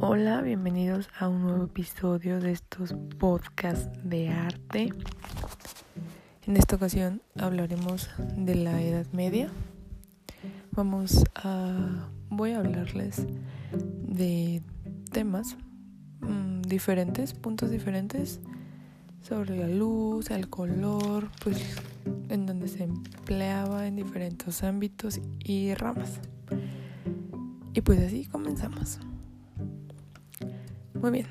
Hola, bienvenidos a un nuevo episodio de estos podcasts de arte. En esta ocasión hablaremos de la Edad Media. Vamos a voy a hablarles de temas mmm, diferentes, puntos diferentes sobre la luz, el color, pues en donde se empleaba en diferentes ámbitos y ramas. Y pues así comenzamos. Muy bien,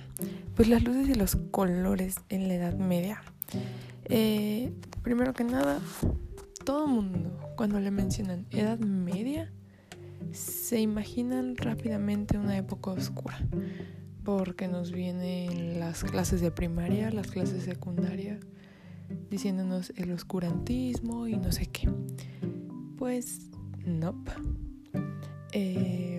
pues las luces y los colores en la Edad Media. Eh, primero que nada, todo mundo cuando le mencionan Edad Media se imaginan rápidamente una época oscura porque nos vienen las clases de primaria, las clases secundarias, diciéndonos el oscurantismo y no sé qué. Pues, no. Eh,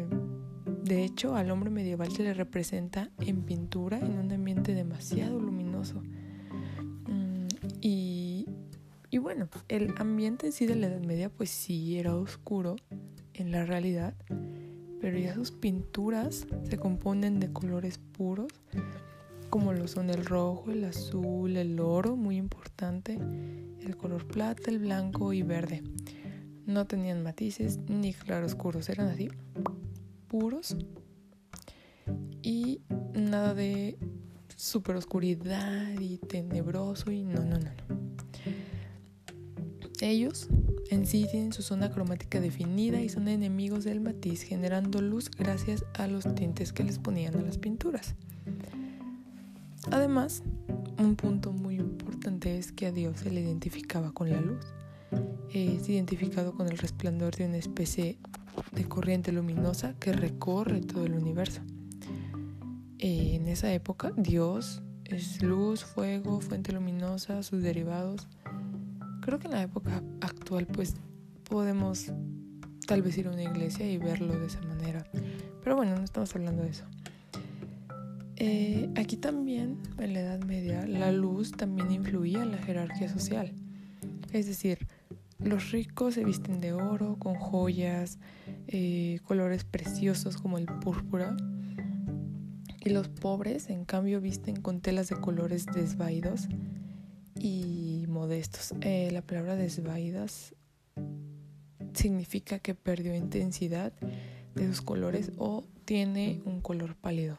de hecho, al hombre medieval se le representa en pintura en un ambiente demasiado luminoso. Mm, y, y, bueno, el ambiente en sí de la Edad Media pues sí era oscuro en la realidad, pero ya sus pinturas se componen de colores puros, como lo son el rojo, el azul, el oro, muy importante, el color plata, el blanco y verde. No tenían matices ni claroscuros, eran así puros y nada de super oscuridad y tenebroso y no, no, no, no. Ellos en sí tienen su zona cromática definida y son enemigos del matiz, generando luz gracias a los tintes que les ponían a las pinturas. Además, un punto muy importante es que a Dios se le identificaba con la luz. Es identificado con el resplandor de una especie de corriente luminosa que recorre todo el universo. Eh, en esa época, Dios es luz, fuego, fuente luminosa, sus derivados. Creo que en la época actual, pues podemos tal vez ir a una iglesia y verlo de esa manera. Pero bueno, no estamos hablando de eso. Eh, aquí también, en la Edad Media, la luz también influía en la jerarquía social. Es decir, los ricos se visten de oro, con joyas, eh, colores preciosos como el púrpura. Y los pobres, en cambio, visten con telas de colores desvaídos y modestos. Eh, la palabra desvaídas significa que perdió intensidad de sus colores o tiene un color pálido.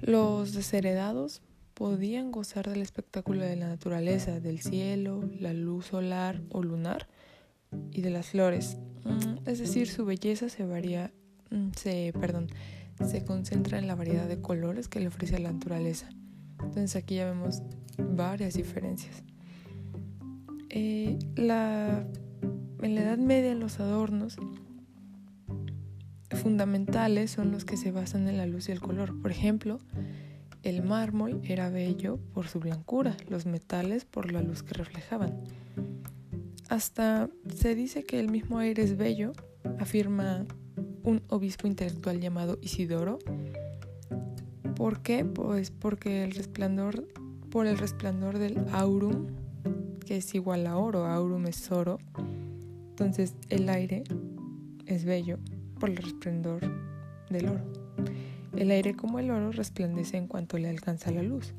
Los desheredados podían gozar del espectáculo de la naturaleza, del cielo, la luz solar o lunar y de las flores. Mm, es decir, su belleza se varía, mm, se, perdón, se concentra en la variedad de colores que le ofrece la naturaleza. Entonces aquí ya vemos varias diferencias. Eh, en la Edad Media los adornos fundamentales son los que se basan en la luz y el color. Por ejemplo, el mármol era bello por su blancura, los metales por la luz que reflejaban. Hasta se dice que el mismo aire es bello, afirma un obispo intelectual llamado Isidoro. ¿Por qué? Pues porque el resplandor, por el resplandor del aurum, que es igual a oro, aurum es oro. Entonces el aire es bello por el resplandor del oro. El aire como el oro resplandece en cuanto le alcanza la luz.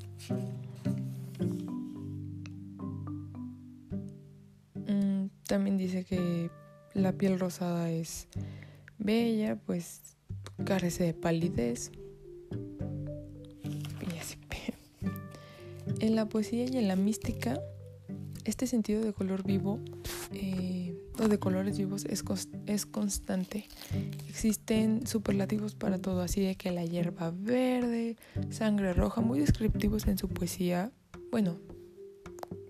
Mm, también dice que la piel rosada es bella, pues carece de palidez. En la poesía y en la mística, este sentido de color vivo de colores vivos es, es constante. Existen superlativos para todo, así de que la hierba verde, sangre roja, muy descriptivos en su poesía. Bueno,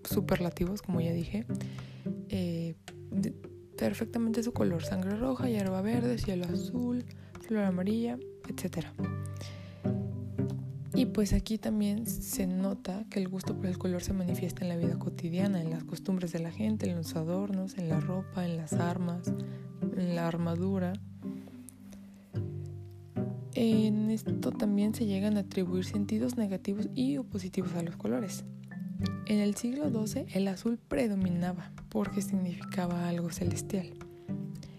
superlativos, como ya dije. Eh, perfectamente su color, sangre roja, hierba verde, cielo azul, flor amarilla, etcétera. Y pues aquí también se nota que el gusto por el color se manifiesta en la vida cotidiana, en las costumbres de la gente, en los adornos, en la ropa, en las armas, en la armadura. En esto también se llegan a atribuir sentidos negativos y positivos a los colores. En el siglo XII el azul predominaba porque significaba algo celestial.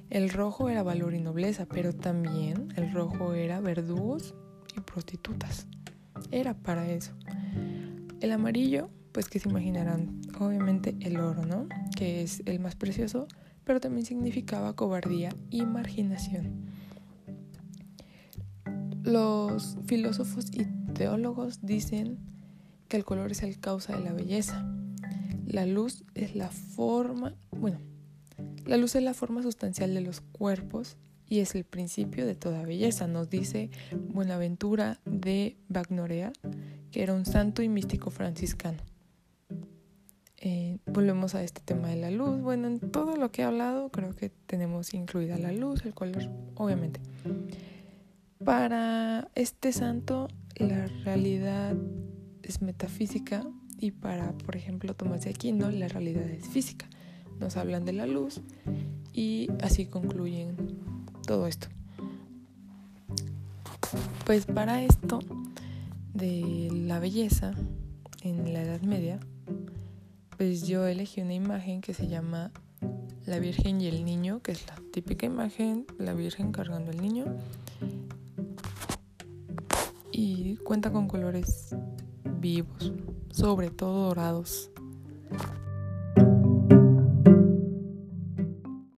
El rojo era valor y nobleza, pero también el rojo era verdugos prostitutas. Era para eso. El amarillo, pues que se imaginarán, obviamente el oro, ¿no? Que es el más precioso, pero también significaba cobardía y marginación. Los filósofos y teólogos dicen que el color es el causa de la belleza. La luz es la forma, bueno, la luz es la forma sustancial de los cuerpos y es el principio de toda belleza, nos dice Buenaventura de Bagnorea, que era un santo y místico franciscano. Eh, volvemos a este tema de la luz. Bueno, en todo lo que he hablado creo que tenemos incluida la luz, el color, obviamente. Para este santo la realidad es metafísica y para, por ejemplo, Tomás de Aquino la realidad es física. Nos hablan de la luz y así concluyen todo esto. Pues para esto de la belleza en la Edad Media, pues yo elegí una imagen que se llama la Virgen y el Niño, que es la típica imagen, la Virgen cargando al niño. Y cuenta con colores vivos, sobre todo dorados.